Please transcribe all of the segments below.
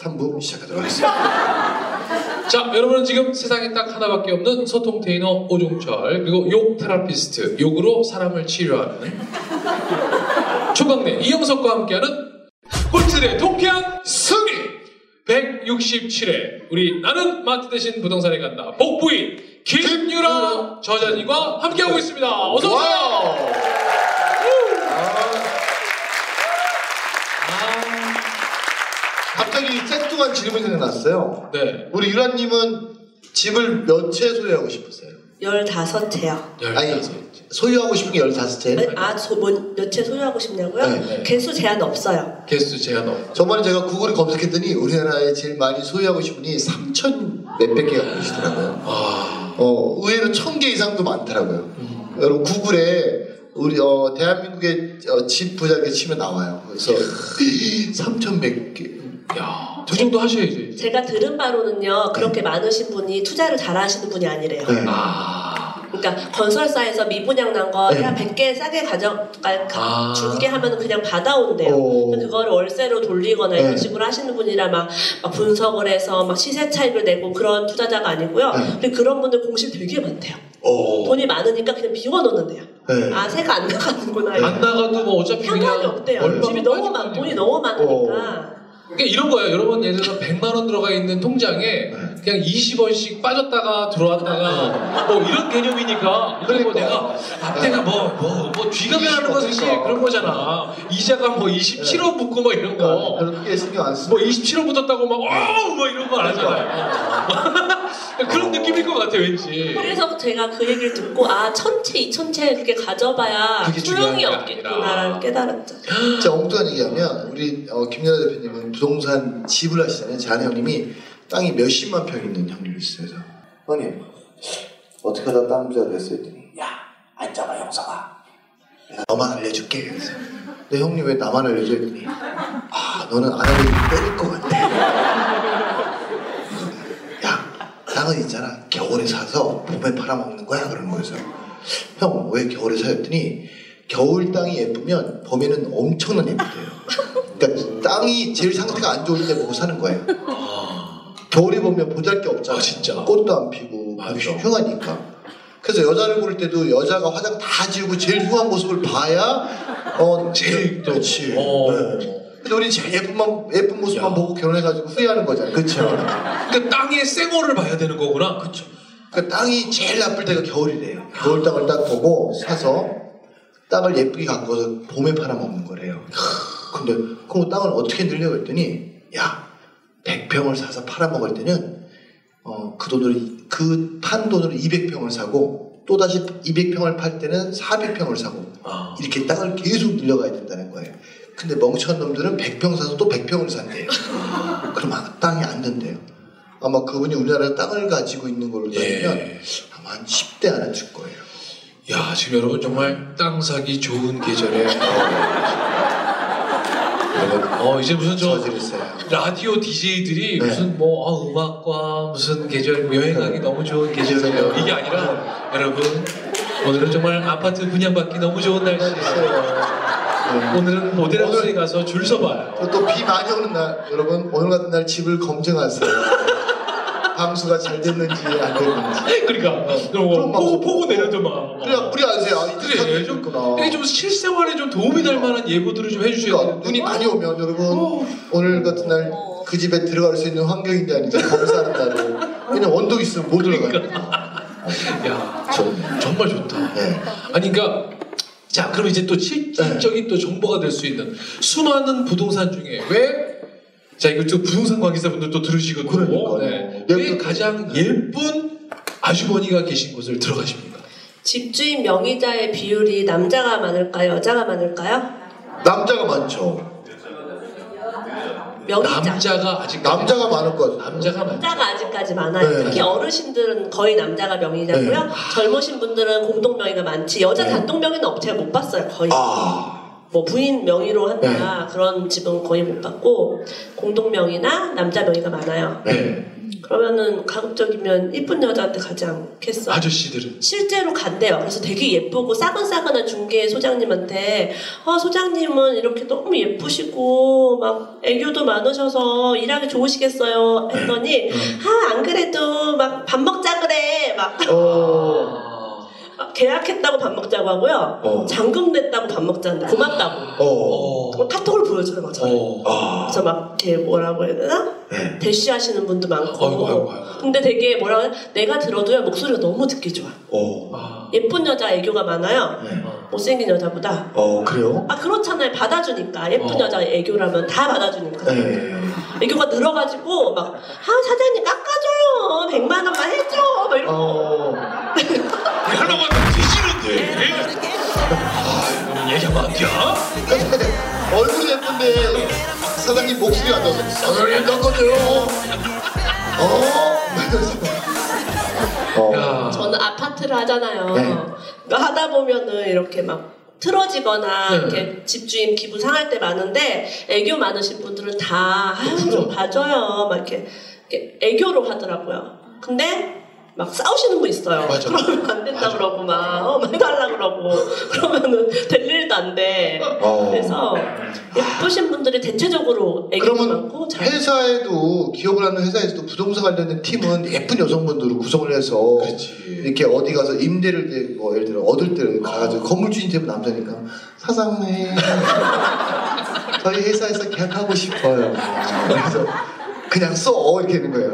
3부 시작하도록 하겠습니다. 자, 여러분은 지금 세상에 딱 하나밖에 없는 소통 테이너 오종철 그리고 욕 테라피스트 욕으로 사람을 치료하는 초강대 이영석과 함께하는 꼴찌들의 통쾌한 승리 167회 우리 나는 마트 대신 부동산에 간다 복부인 김유라 저자님과 함께하고 있습니다. 어서 오세요. 갑자기 쌩뚱한 질문이 생각났어요. 네. 우리 유라님은 집을 몇 채 소유하고 싶으세요? 15채요. 아니, 소유하고 싶은 게 15채? 아, 소, 뭐, 몇 채 소유하고 싶냐고요? 네, 네. 개수 제한 없어요. 개수 제한 없. 저번에 제가 구글에 검색했더니 우리나라에 제일 많이 소유하고 싶은 분이 3천 몇백 개가 계시더라고요. 아, 어, 의외로 천개 이상도 많더라고요. 음. 여러분 구글에 우리 어, 대한민국의 어, 집 부자 이렇게 치면 나와요. 그래서 3천 몇 개. 야, 저 정도 하셔야지. 제가 들은 바로는요, 그렇게 많으신 분이 투자를 잘 하시는 분이 아니래요. 네. 아, 그러니까 건설사에서 미분양 난 거 네. 한 100개 싸게 가져갈 아. 줄게 하면 그냥 받아온대요. 오. 그거를 월세로 돌리거나 네. 이런 식으로 하시는 분이라 막, 막 분석을 해서 막 시세 차익을 내고 그런 투자자가 아니고요. 네. 그런 분들 공실 되게 많대요. 오. 돈이 많으니까 그냥 비워놓는데요. 네. 아, 새가 안 나가는구나. 안 나가도 뭐 어차피 상관이 그냥 없대요. 집이 너무 많, 돈이 너무 많으니까. 그러니까 이런 거예요. 여러분 예를 들어 100만 원 들어가 있는 통장에 그냥 20원씩 빠졌다가 들어왔다가 뭐 이런 개념이니까 이거 뭐 그러니까. 내가 앞대가 뭐 뭐뭐 뒤가 가는 거듯이 그러니까. 그런 거잖아. 이자가 뭐 27원 붙고 뭐 이런 거. 그렇게 신경 안 쓰고. 뭐 27원 붙었다고 막 어우 뭐 이런 거 안 하잖아요. 그런 느낌일 것 같아 왠지. 그래서 제가 그 얘기를 듣고 아 천채 이천채 그렇게 가져봐야 소용이 게 없겠구나라는. 깨달았죠. 진짜 엉뚱한 얘기하면 우리 어, 김연아 대표님은 부동산 집을 하시잖아요. 제 아는 형님이 땅이 몇십만 평 있는 형님이 있어요. 그래서. 형님 어떻게 하다 땅 부자 됐어요? 했더니 야 앉아봐 형사가. 내가 너만 알려줄게 그래서. 근데 형님 왜 나만 알려줘? 했더니 아 너는 안 알려주면 때릴 것 같아. 야 땅은 있잖아. 겨울에 사서 봄에 팔아먹는 거야 거예요 그래서. 형 왜 겨울에 사였더니 겨울 땅이 예쁘면 봄에는 엄청난 예쁘대요. 그러니까 땅이 제일 상태가 안 좋을 때 보고 사는 거예요. 아, 겨울에 보면 보잘 게 없잖아. 아, 진짜. 꽃도 안 피고 맞아. 흉하니까. 그래서 여자를 고를 때도 여자가 화장 다 지우고 제일 흉한 모습을 봐야 어 제일 또 그렇지. 어. 네. 근데 우리 제일 예쁜만 예쁜 모습만 야. 보고 결혼해가지고 후회하는 거잖아요. 그렇죠. 그러니까 땅의 쌩얼을 봐야 되는 거구나. 그렇죠. 그러니까 땅이 제일 나쁠 때가 겨울이래요. 겨울 땅을 딱 보고 사서 땅을 예쁘게 갖고서 봄에 팔아먹는 거래요. 근데 그럼 땅을 어떻게 늘려고 했더니 야 100평을 사서 팔아먹을 때는 어, 그 돈으로 그 판 돈으로 200평을 사고 또 다시 200평을 팔 때는 400평을 사고 아. 이렇게 땅을 계속 늘려가야 된다는 거예요. 근데 멍청한 놈들은 100평 사서 또 100평을 산대요. 그럼 아- 땅이 안 된대요. 아마 그분이 우리나라에 땅을 가지고 있는 걸로 따지면 예. 아마 한 10대 안에 줄 거예요. 야 지금 여러분 정말 땅 사기 좋은 계절에 어 이제 무슨 저 저지르세요. 라디오 DJ들이 네. 무슨 뭐 아, 음악과 무슨 계절 뭐 여행하기 너무 좋은 계절이에요 이게 아니라 여러분 오늘은 정말 아파트 분양받기 너무 좋은 날씨예요 네. 오늘은 모델하우스에 가서 줄 서봐요 또 비 많이 오는 날 여러분 오늘 같은 날 집을 검증하세요. 방수가 잘 됐는지 안 됐는지. 그러니까 그럼 뭐 그럼 막 포구 포구 내려도 막 그래 우리 아세요? 아, 그래 이렇게 좀 있구나. 이게 좀 실생활에 좀 도움이 될 만한 예보들을 좀 해주셔야 그러니까 되는데 눈이 많이 오면 여러분 어. 오늘 같은 날 그 집에 들어갈 수 있는 환경인지 아닌지 검사하는 날을 그냥 언덕 있으면 못 들어가요. 야 좋네. 정말 좋다 네. 아니 그러니까 자 그럼 이제 또 실질적인 또 정보가 될 수 있는 수많은 부동산 중에 왜 자 이거 또 부동산 관계자분들 또 들으시거든요. 그러니까요. 네. 네. 왜 가장 예쁜 아주머니가 계신 곳을 들어가십니까? 집주인 명의자의 비율이 남자가 많을까요? 여자가 많을까요? 남자가 많죠. 명의자. 남자가 아직 남자가 많을 것 같아요. 남자가 많죠. 남자가 아직까지 많아요. 네. 특히 어르신들은 거의 남자가 명의자고요. 네. 젊으신 분들은 공동 명의가 많지. 여자 네. 단독 명의는 업체가 못 봤어요. 거의. 아 뭐 부인 명의로 한다 그런 집은 거의 못 받고 공동 명의나 남자 명의가 많아요. 네. 그러면은 가급적이면 이쁜 여자한테 가지 않겠어? 아저씨들은 실제로 간대요. 그래서 되게 예쁘고 싸근싸근한 중개 소장님한테 아 소장님은 이렇게 너무 예쁘시고 막 애교도 많으셔서 일하기 좋으시겠어요 했더니 아 안 그래도 막 밥 먹자 그래 막 어. 아, 계약했다고 밥 먹자고 하고요. 어. 잔금 냈다고 밥 먹자는데 고맙다고. 어. 어. 카톡을 보여줘요 막 저를. 어. 아. 그래서 막 이렇게 뭐라고 해야 되나? 네. 대쉬하시는 분도 많고. 아이고 아이고 아이고 근데 되게 뭐라고 해야 내가 들어도요 목소리가 너무 듣기 좋아. 어. 아. 예쁜 여자 애교가 많아요. 네. 못생긴 여자보다. 어, 그래요? 아 그렇잖아요. 받아주니까 예쁜 어. 여자 애교라면 다 받아주니까. 네. 애교가 늘어가지고 막 아 사장님 깎아줘요. 100만 원만 해줘. 막 이러고. 어. 하나만 드시는데 아 얘기하면 안 돼? 얼굴이 예쁜데 사장님 목소리가 안 나서 사장님 깎아줘요. 어. 어. 야. 저는 아파트를 하잖아요. 네. 하다 보면은 이렇게 막 틀어지거나 네. 이렇게 집주인 기분 상할 때 많은데 애교 많으신 분들은 다 아유 좀 그럼. 봐줘요. 막 이렇게, 이렇게 애교로 하더라고요. 근데 막 싸우시는 분 있어요. 맞아. 그러면 안 된다 맞아. 그러고 막 어, 막 해달라 그러고 그러면은 될 일도 안 돼. 어. 그래서 예쁘신 분들이 대체적으로 그러면 많고 잘 회사에도 기업을 하는 회사에서도 부동산 관련된 팀은 예쁜 여성분들을 구성을 해서 그렇지 이렇게 어디 가서 임대를 대- 뭐 예를 들어 얻을 때 가가지고 건물 주인 대부 남자니까 사장님 저희 회사에서 계약하고 싶어요. 그래서 그냥 써 이렇게 되는 거예요.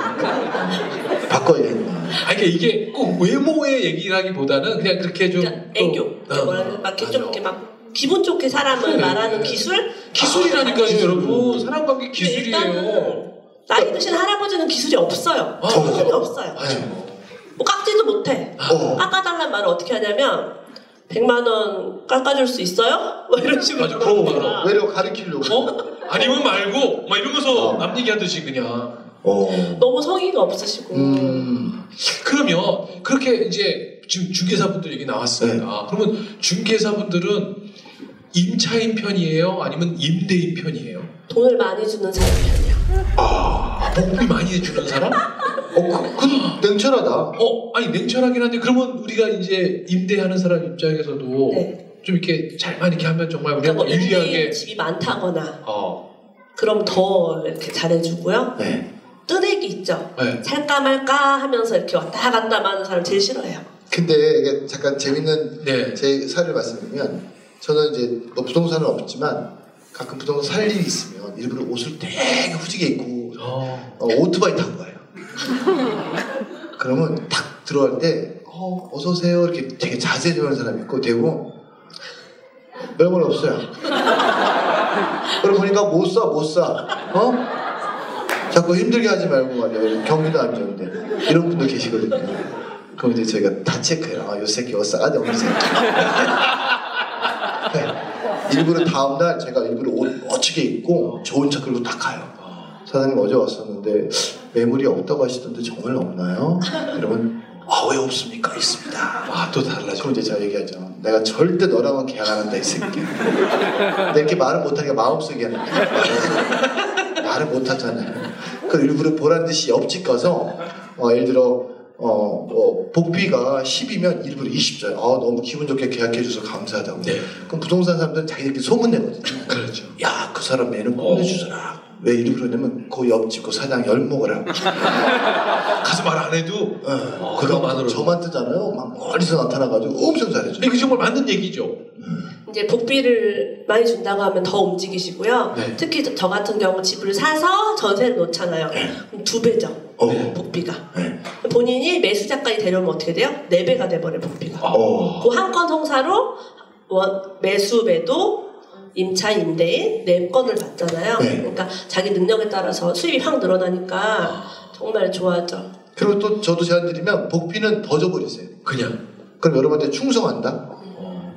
바꿔야 되는 거예요. 아니 그러니까 이게 꼭 외모의 얘기라기보다는 그냥 그렇게 좀 그러니까 또- 애교 어. 뭐라? 막 이렇게 좀. 이렇게 막 기분 좋게 사람을 그래. 말하는 기술 기술이라니까요 기술. 여러분 사람 관계 기술이에요 나이 드신 할아버지는 기술이 없어요. 아, 기술이 없어요. 맞아 뭐 깎지도 못해. 어. 깎아달라는 말을 어떻게 하냐면 100만 원 깎아줄 수 있어요? 뭐 이런 식으로 맞아, 그런 거. 외려 가르치려고. 어? 아니면 말고 막 이러면서 어. 남 얘기하듯이 그냥 어. 너무 성의가 없으시고 음. 그러면 그렇게 이제 지금 중개사분들 얘기 나왔습니다. 네. 그러면 중개사분들은 임차인 편이에요? 아니면 임대인 편이에요? 돈을 많이 주는 사람이에요. 아, 복비 많이 해주는 사람? 어, 그, 그 냉철하다. 어, 아니 냉철하긴 한데 그러면 우리가 이제 임대하는 사람 입장에서도 네. 좀 이렇게 잘만 이렇게 하면 정말 우리가 그러니까 뭐 유리하게 집이 많다거나 어, 그럼 더 이렇게 잘해주고요. 네. 뜨내기 있죠. 네. 살까 말까 하면서 이렇게 왔다 갔다 하는 사람 제일 싫어해요. 근데 이게 잠깐 재밌는 네. 제 사례를 말씀드리면 저는 이제 뭐 부동산은 없지만 가끔 부동산 살 일이 있으면 일부러 옷을 되게 후지게 입고 어, 어, 오토바이 타고 가요. 그러면 딱 들어갈 때 어, 어서 오세요 이렇게 되게 자세히 하는 사람이 있고 대부분 별말 없어요. 그러고 보니까 못 사, 못 사. 어? 자꾸 힘들게 하지 말고 말이야. 경기도 안 좋은데. 이런 분도 계시거든요. 그럼 이제 저희가 다 체크해요. 아, 요 새끼 어싸가지 없는 새끼. 네. 일부러 다음날 제가 일부러 옷 멋지게 입고 좋은 차 끌고 딱 가요. 사장님 어제 왔었는데 매물이 없다고 하시던데 정말 없나요? 이러면 아 왜 없습니까? 있습니다. 아, 또 달라져. 그럼 이제 제가 얘기하죠. 내가 절대 너랑은 계약 안 한다 이 새끼. 내가 이렇게 말을 못하니까 마음속에 하는 거야. 말을 못하잖아요. 그 일부러 보란 듯이 옆집 가서 어, 예를 들어 어, 뭐 복비가 10이면 일부러 20 줘요. 아 너무 기분 좋게 계약해줘서 감사하다고. 네. 그럼 부동산 사람들은 자기들끼리 소문내거든요. 그렇죠. 야 그 사람 매는 꼴내주더라. 왜 일부러 그러냐면 그 옆집 그 사장 열목을 하고. 가서 말 안 해도 어, 어, 그것만으로도. 저만 뜨잖아요. 막 멀리서 나타나가지고 엄청 잘해줘. 이게 정말 맞는 얘기죠. 이제 복비를 많이 준다고 하면 더 움직이시고요. 네. 특히 저- 저 같은 경우 집을 사서 전세를 놓잖아요. 그럼 두 배죠. 어. 복비가. 네. 본인이 매수자까지 데려오면 어떻게 돼요? 네 배가 돼버려 요 복비가. 어. 그한 건 성사로 원, 매수 매도 임차 임대인 네 건을 받잖아요. 네. 그러니까 자기 능력에 따라서 수입이 확 늘어나니까 정말 좋아하죠. 그리고 또 저도 제안 드리면 복비는 더 줘버리세요. 그냥. 그럼 여러분한테 충성한다.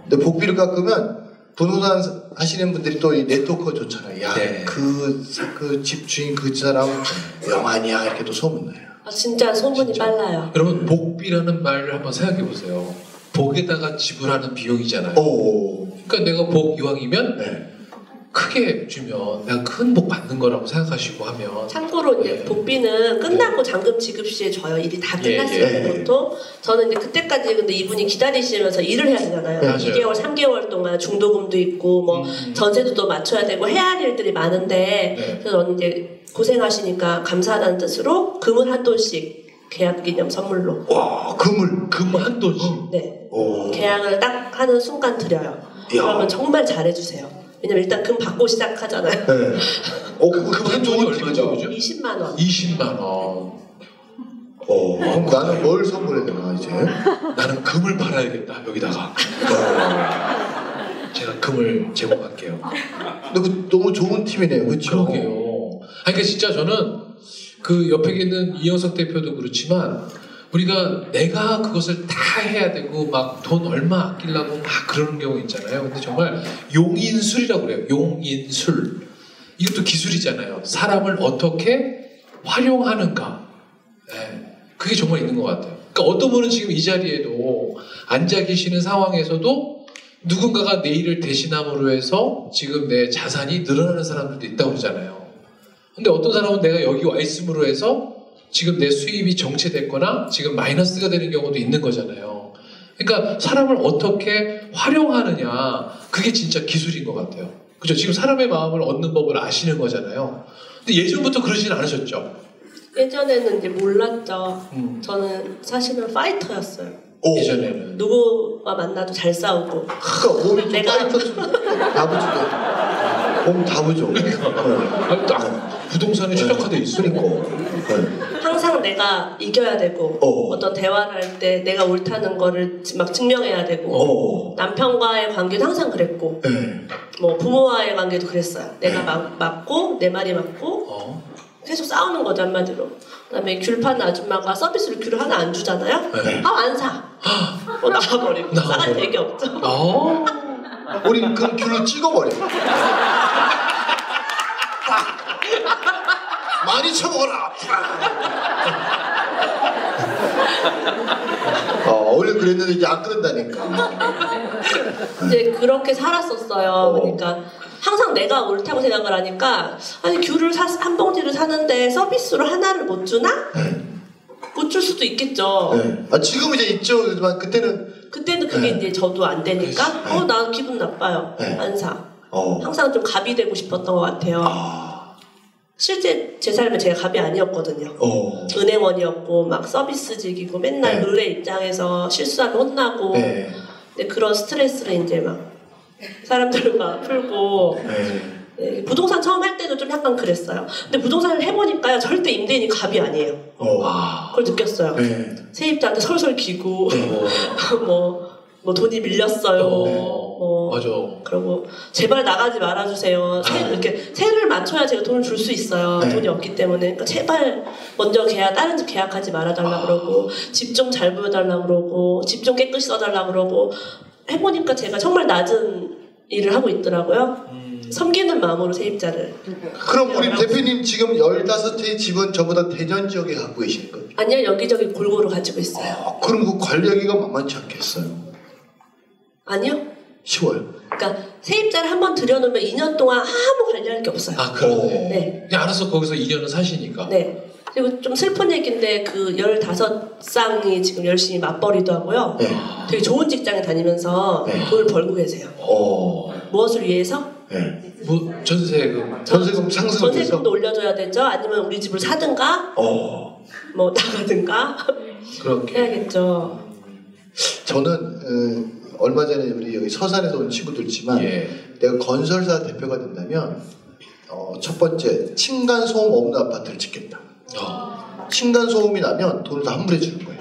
근데 복비를 깎으면 부동산 하시는 분들이 또 이 네트워크가 좋잖아요. 야, 네. 그, 그 집 주인 그 사람 영환이야. 이렇게 또 소문나요. 아, 진짜 소문이 진짜. 빨라요. 여러분 복비라는 말을 한번 생각해 보세요. 복에다가 지불하는 비용이잖아요. 오. 그러니까 내가 복 이왕이면 네. 크게 주면 내가 큰 복 받는 거라고 생각하시고 하면 참고로 이제 예. 복비는 끝나고 잔금 지급 시에 줘요. 일이 다 예, 끝났을 예. 때 보통. 저는 이제 그때까지 근데 이분이 기다리시면서 일을 해야 되잖아요. 맞아요. 2개월, 3개월 동안 중도금도 있고 뭐 음. 전세도 또 맞춰야 되고 해야 할 일들이 많은데 네. 그래서 저는 이제 고생하시니까 감사하다는 뜻으로 금을 한 돈씩 계약 기념 선물로 와 금을 금 한 돈씩 네 오. 계약을 딱 하는 순간 드려요. 그러면 정말 잘해주세요. 왜냐면 일단 금 받고 시작하잖아요. 네. 어한 좋은 돈이 얼마죠, 팁이다. 그죠? 20만 원. 20만 원. 어 그럼 나는 뭘 선물해야 되나 이제? 나는 금을 팔아야겠다 여기다가 제가 금을 제공할게요. 근데 그 너무 좋은 팁이네요, 그렇죠? 그러게요. 아니, 그러니까 진짜 저는 그 옆에 있는 이영석 대표도 그렇지만 우리가 내가 그것을 다 해야 되고 막 돈 얼마 아끼려고 막 그러는 경우 있잖아요. 근데 정말 용인술이라고 그래요. 용인술. 이것도 기술이잖아요. 사람을 어떻게 활용하는가. 네. 그게 정말 있는 것 같아요. 그러니까 어떤 분은 지금 이 자리에도 앉아 계시는 상황에서도 누군가가 내 일을 대신함으로 해서 지금 내 자산이 늘어나는 사람들도 있다고 그러잖아요. 근데 어떤 사람은 내가 여기 와 있음으로 해서 지금 내 수입이 정체됐거나 지금 마이너스가 되는 경우도 있는 거잖아요. 그러니까 사람을 어떻게 활용하느냐 그게 진짜 기술인 것 같아요. 그죠? 지금 사람의 마음을 얻는 법을 아시는 거잖아요. 근데 예전부터 그러진 않으셨죠? 예전에는 이제 몰랐죠. 음, 저는 사실은 파이터였어요. 오. 예전에는. 누구와 만나도 잘 싸우고. 그러니까 몸이 좀 내가- 파이터 좀 다부지게 몸 다부죠. 아니, 딱 부동산에 최적화돼 있어. 그러니까. 네. 내가 이겨야 되고 어. 어. 떤 대화를 할 때 내가 옳다는 거를 막 증명해야 되고 어. 남편과의 관계도 항상 그랬고 네. 뭐 부모와의 관계도 그랬어요. 내가 막 맞고 내 말이 맞고 어. 계속 싸우는 거죠 한마디로. 그다음에 귤 파는 아줌마가 서비스로 귤을 하나 안 주잖아요. 네. 아안 사. 어, 나가버리고 나가버려. 싸갈 얘기 없죠. 어. 우린 그 귤을 찍어버려. 많이 쳐먹어라. 어, 원래 그랬는데 이제 안 그런다니까. 이제 그렇게 살았었어요. 어. 그러니까 항상 내가 옳다고 생각을 하니까 아니 귤을 사, 한 봉지를 사는데 서비스로 하나를 못 주나? 못 줄 수도 있겠죠. 네. 아, 지금 이제 있죠. 하지만 그때는 그때는 그게 네. 이제 저도 안 되니까 네. 어나 기분 나빠요. 네. 안 사. 어. 항상 좀 갑이 되고 싶었던 것 같아요. 아. 실제 제 삶에 제가 갑이 아니었거든요. 어. 은행원이었고 막 서비스직이고 맨날 네. 의뢰 입장에서 실수하면 혼나고 네. 근데 그런 스트레스를 이제 막 사람들과 풀고 네. 네, 부동산 처음 할 때도 좀 약간 그랬어요. 근데 부동산을 해보니까요 절대 임대인이 갑이 아니에요. 어. 아. 그걸 느꼈어요. 네. 세입자한테 설설 기고 어. 뭐, 뭐 돈이 밀렸어요. 어. 뭐 맞아. 그리고 제발 나가지 말아주세요. 세, 이렇게 세를 맞춰야 제가 돈을 줄 수 있어요. 네. 돈이 없기 때문에. 그러니까 제발 먼저 계약 다른 집 계약하지 말아달라 그러고 집 좀 잘 보여달라 그러고 집 좀 깨끗이 써달라 그러고 해보니까 제가 정말 낮은 일을 하고 있더라고요. 음. 섬기는 마음으로 세입자를. 그럼 우리 대표님 지금 15채의 집은 전부 다 대전 지역에 갖고 계시는 거예요? 아니요 여기저기 골고루 가지고 있어요. 아, 그럼 그 관리하기가 만만치 않겠어요. 아니요. 쉬워요. 그러니까 세입자를 한번 들여놓으면 2년 동안 아무 관리할 게 없어요. 아 그러네. 네. 그냥 알아서 거기서 2년은 사시니까. 네. 그리고 좀 슬픈 얘기인데 그 15쌍이 지금 열심히 맞벌이도 하고요. 네. 되게 좋은 직장에 다니면서 네. 돈을 벌고 계세요. 어. 무엇을 위해서? 네. 뭐 전세금. 전세금 상승을 위해서? 전세금도 올려줘야 되죠. 아니면 우리 집을 사든가, 어. 뭐 나가든가 그렇게. 해야겠죠. 저는 어, 얼마 전에 우리 여기 서산에서 온 친구도 있지만 예. 내가 건설사 대표가 된다면 어, 첫 번째 층간 소음 없는 아파트를 짓겠다. 어. 층간 소음이 나면 돈을 다 환불해 주는 거예요.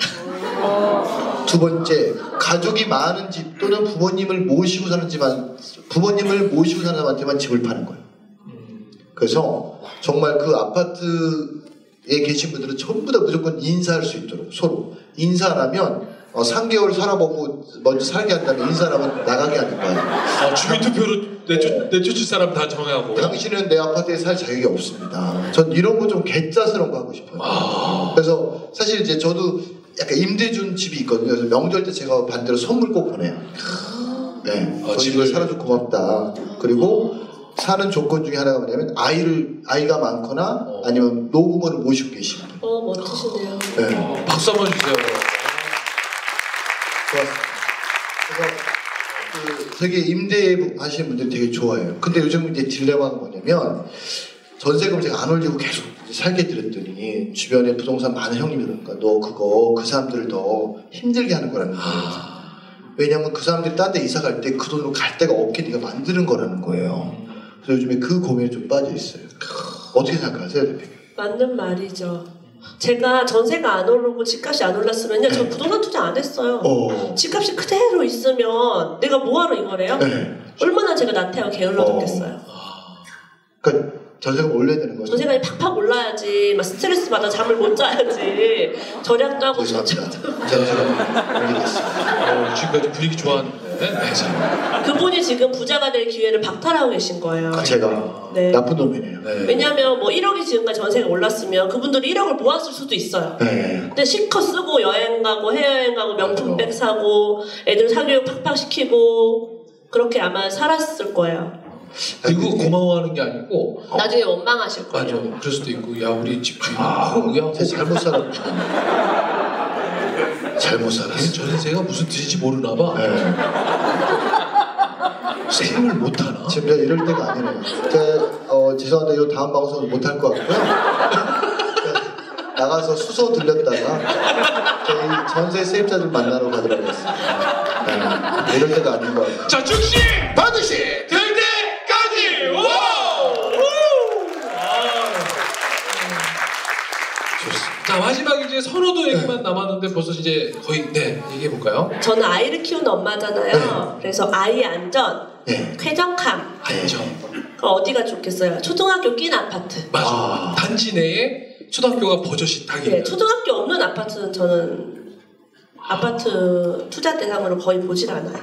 두 번째 가족이 많은 집 또는 부모님을 모시고 사는 집안 부모님을 모시고 사는 사람한테만 집을 파는 거예요. 음. 그래서 정말 그 아파트에 계신 분들은 전부 다 무조건 인사할 수 있도록 서로 인사 안 하면 어, 3개월 살아보고 먼저 살게 한 다음에 인사 안 하면 나가게 하는 거예요. 아, 주민투표로 내쫓, 내쫓을 사람 다 정하고. 당신은 내 아파트에 살 자격이 없습니다. 전 이런 거 좀 개짜스러운 거 하고 싶어요. 아. 그래서 사실 이제 저도 약간 임대 준 집이 있거든요. 그래서 명절 때 제가 반대로 선물 꼭 보내요. 네. 어, 집을 집을- 살아줘 고맙다. 그리고 사는 조건 중에 하나가 뭐냐면 아이를 아이가 많거나 어. 아니면 노부모를 모시고 계시는 분. 어 멋지시네요. 네. 어, 박수 한번 주세요. 그래서 그 되게 임대 하시는 분들이 되게 좋아해요. 근데 요즘 이제 딜레마가 뭐냐면 전세금 제가 안 올리고 계속 살게 드렸더니 주변에 부동산 많은 형님이 그러니까 너 그거 그 사람들을 더 힘들게 하는 거라는 거예요. 아, 왜냐면 그 사람들이 딴 데 이사 갈 때 그 돈으로 갈 데가 없게 네가 만드는 거라는 거예요. 그래서 요즘에 그 고민에 좀 빠져 있어요. 어떻게 생각하세요, 대표님? 맞는 말이죠. 제가 전세가 안 오르고 집값이 안 올랐으면요, 저 부동산 투자 안 했어요. 어. 집값이 그대로 있으면 내가 뭐하러 이거래요? 네. 얼마나 제가 나태하고 게을러졌겠어요. 그러니까 전세금 올려야 되는 거죠. 전세가 팍팍 올라야지, 막 스트레스 받아 잠을 못 자야지, 절약도 하고 죄송합니다. 제가 올리겠습니다. 어, 지금까지 분위기 좋았는데. 네, 자. 그분이 지금 부자가 될 기회를 박탈하고 계신 거예요. 아, 제가 네. 나쁜 놈이네요. 네. 왜냐하면 뭐 1억이 지금까지 전세가 올랐으면 그분들이 1억을 모았을 수도 있어요. 네. 근데 실컷 쓰고 여행 가고 해외여행 가고 명품백 사고 애들 사교육 팍팍 시키고 그렇게 아마 살았을 거예요. 그리고 고마워하는 게 아니고 나중에 원망하실 맞아 거예요. 그럴 수도 있고 야 우리 집주인 아, 아, 야 잘못 살았구나. 잘못 걔는 살았어. 전세가 무슨 뜻인지 모르나 봐 네. 생을 못 하나 지금 제가 이럴 때가 아니네요. 제가 어, 죄송한데 이 다음 방송은 못 할 것 같고요. 나가서 수소 들렸다가 저희 전세 세입자들 만나러 가도록 하겠습니다. 네. 이럴 때가 아닌 것 같아요. 자 즉시 반드시 될 때까지 와! 좋습니다. 자 마지막 이제 선호도 남았는데 벌써 이제 거의 네 얘기해 볼까요? 저는 아이를 키우는 엄마잖아요. 그래서 아이 안전, 네. 쾌적함, 안전 그럼 어디가 좋겠어요? 초등학교 낀 아파트. 맞아 아. 단지 내에 초등학교가 버젓이 딱 있는 네, 초등학교 없는 아파트는 저는 아파트 투자 대상으로 거의 보질 않아요.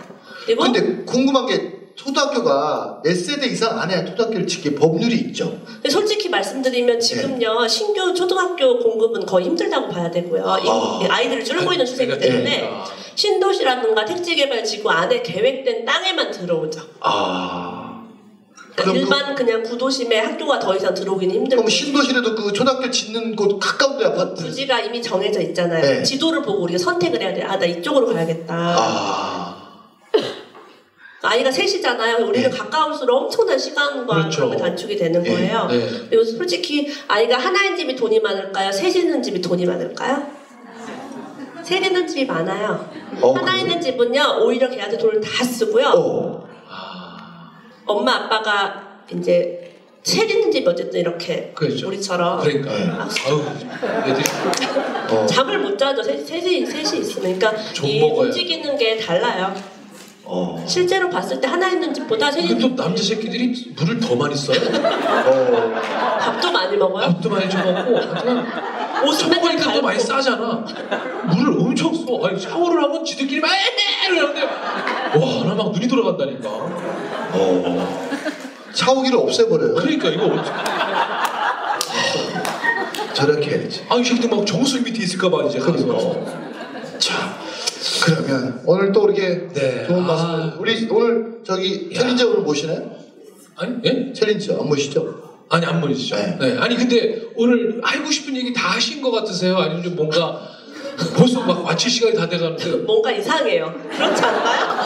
그리고 근데 궁금한 게 초등학교가 몇 세대 이상 안 해야 초등학교를 짓게 법률이 있죠. 근데 솔직히 말씀드리면 지금요 신규 초등학교 공급은 거의 힘들다고 봐야 되고요. 이- 아. 아이들이 줄고 있는 추세이기 때문에 그러니까. 신도시라든가 택지개발지구 안에 계획된 땅에만 들어오죠. 아. 그러니까 그- 일반 그냥 구도심에 학교가 더 이상 들어오기는 힘들고 그럼 신도시라도 그 초등학교 짓는 곳 가까운 데 아파트. 부지가 이미 정해져 있잖아요. 네. 지도를 보고 우리가 선택을 해야 돼. 아, 나 이쪽으로 가야겠다. 아. 아이가 셋이잖아요. 우리는 네. 가까울수록 엄청난 시간과 그렇죠. 그런 게 단축이 되는 네. 거예요. 네. 그리고 솔직히 아이가 하나인 집이 돈이 많을까요? 셋 있는 집이 돈이 많을까요? 셋 있는 집이 많아요. 어, 하나 그래요? 있는 집은요 오히려 걔한테 돈을 다 쓰고요. 어. 엄마 아빠가 이제 셋 있는 집이 어쨌든 이렇게 그렇죠. 우리처럼 그러니까 네. 애들이 어. 잠을 못 자죠. 셋, 셋이 셋이 있으면 좀이 먹어야 움직이는 게 달라요. 어. 실제로 봤을 때 하나 있는 집보다 있는 또 남자 새끼들이 물을 더 많이 써요 어. 밥도 많이 먹어요. 밥도 많이 좀 먹고 맨날 샤워니까 또 많이. 싸잖아. 물을 엄청 써. 아니 샤워를 하면 지들끼리 막 이러는데 와나 막 눈이 돌아간다니까. 어. 샤워기를 없애버려요. 그러니까 이거 어떻게? 저렇게 해야지. 아이 새끼들 막 정수기 밑에 있을까봐 이제 가서. 그러니까. 자, 그러면 오늘 또 이렇게 네. 좋은 아. 말씀. 우리 오늘 저기 야. 챌린저 오늘 모시나요? 아니 예? 챌린저 안 모시죠? 아니 안 보이시죠? 네. 네. 아니 근데 오늘 알고 싶은 얘기 다 하신 것 같으세요? 아니면 좀 뭔가 벌써 막 마칠 시간이 다 돼가는데 뭔가 이상해요. 그렇지 않나요?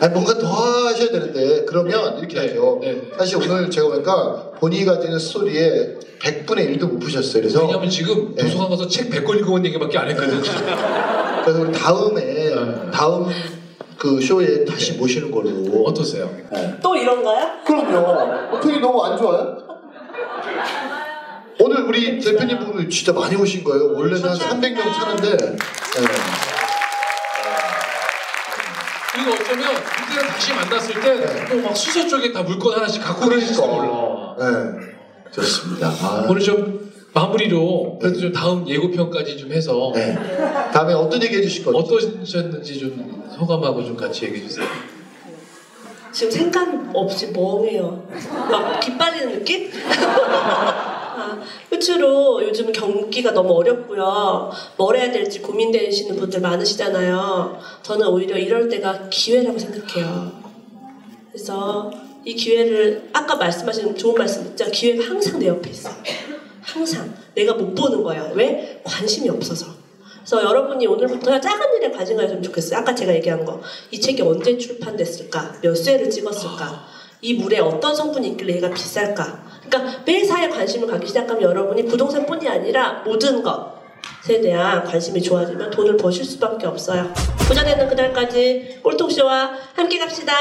아니 뭔가 더 하셔야 되는데 그러면 이렇게 네, 하죠. 네. 사실 오늘 제가 보니까 본인이 가지는 스토리에 100분의 1도 못 푸셨어요. 그래서 왜냐면 지금 네. 도서관 가서 책 100권 읽어본 얘기밖에 안 했거든. 그래서 우리 다음에 네. 다음 그 쇼에 다시 모시는 걸로. 어떠세요? 네. 또 이런가요? 그럼요. 표현이 너무 안 좋아요? 오늘 우리 대표님 분들 진짜 많이 오신 거예요. 원래는 한 300명 차는데. 네. 그리고 어쩌면 그때를 다시 만났을 때 또 막 수서 쪽에 다 물건 하나씩 갖고 계실지도 몰라. 네. 좋습니다. 아, 오늘 좀 마무리로 그래도 좀 다음 예고편까지 좀 해서 네. 다음에 어떤 얘기 해주실 거죠? 어떠셨는지 좀 소감하고 좀 같이 얘기해 주세요. 지금 생각 없이 멍해요. 막 기빨리는 느낌? 아, 끝으로 요즘 경기가 너무 어렵고요. 뭘 해야 될지 고민되시는 분들 많으시잖아요. 저는 오히려 이럴 때가 기회라고 생각해요. 그래서 이 기회를 아까 말씀하신 좋은 말씀 진짜 기회가 항상 내 옆에 있어요. 항상 내가 못 보는 거예요. 왜? 관심이 없어서. 그래서 여러분이 오늘부터 작은 일에 관심 가졌으면 좋겠어요. 아까 제가 얘기한 거. 이 책이 언제 출판됐을까? 몇 쇄를 찍었을까? 이 물에 어떤 성분이 있길래 얘가 비쌀까? 그러니까 매사에 관심을 갖기 시작하면 여러분이 부동산뿐이 아니라 모든 것에 대한 관심이 좋아지면 돈을 버실 수밖에 없어요. 부자 되는 그날까지 꼴통쇼와 함께 갑시다.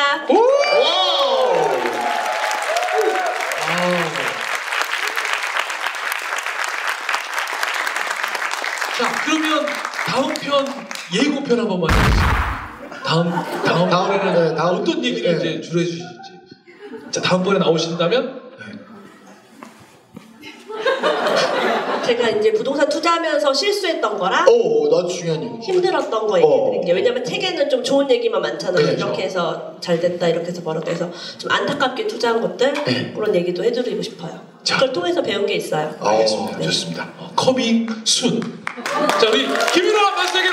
자 그러면 다음 편 예고편 한 번만 해주세요. 다음 다음 다음, 번에는 네, 다음- 어떤 얘기를 네. 이제 주로 해주실지. 자 다음번에 나오신다면 제가 이제 부동산 투자하면서 실수했던 거랑 오, 나도 중요한 얘기. 힘들었던 거 어. 얘기해 드릴게요. 왜냐면 책에는 좀 좋은 얘기만 많잖아요. 네, 이렇게 해서 잘 됐다, 이렇게 해서 벌었다 해서 좀 안타깝게 투자한 것들 네. 그런 얘기도 해드리고 싶어요. 자. 그걸 통해서 배운 게 있어요. 어, 알겠습니다. 좋습니다. Coming soon. 자 우리 김유라 만세게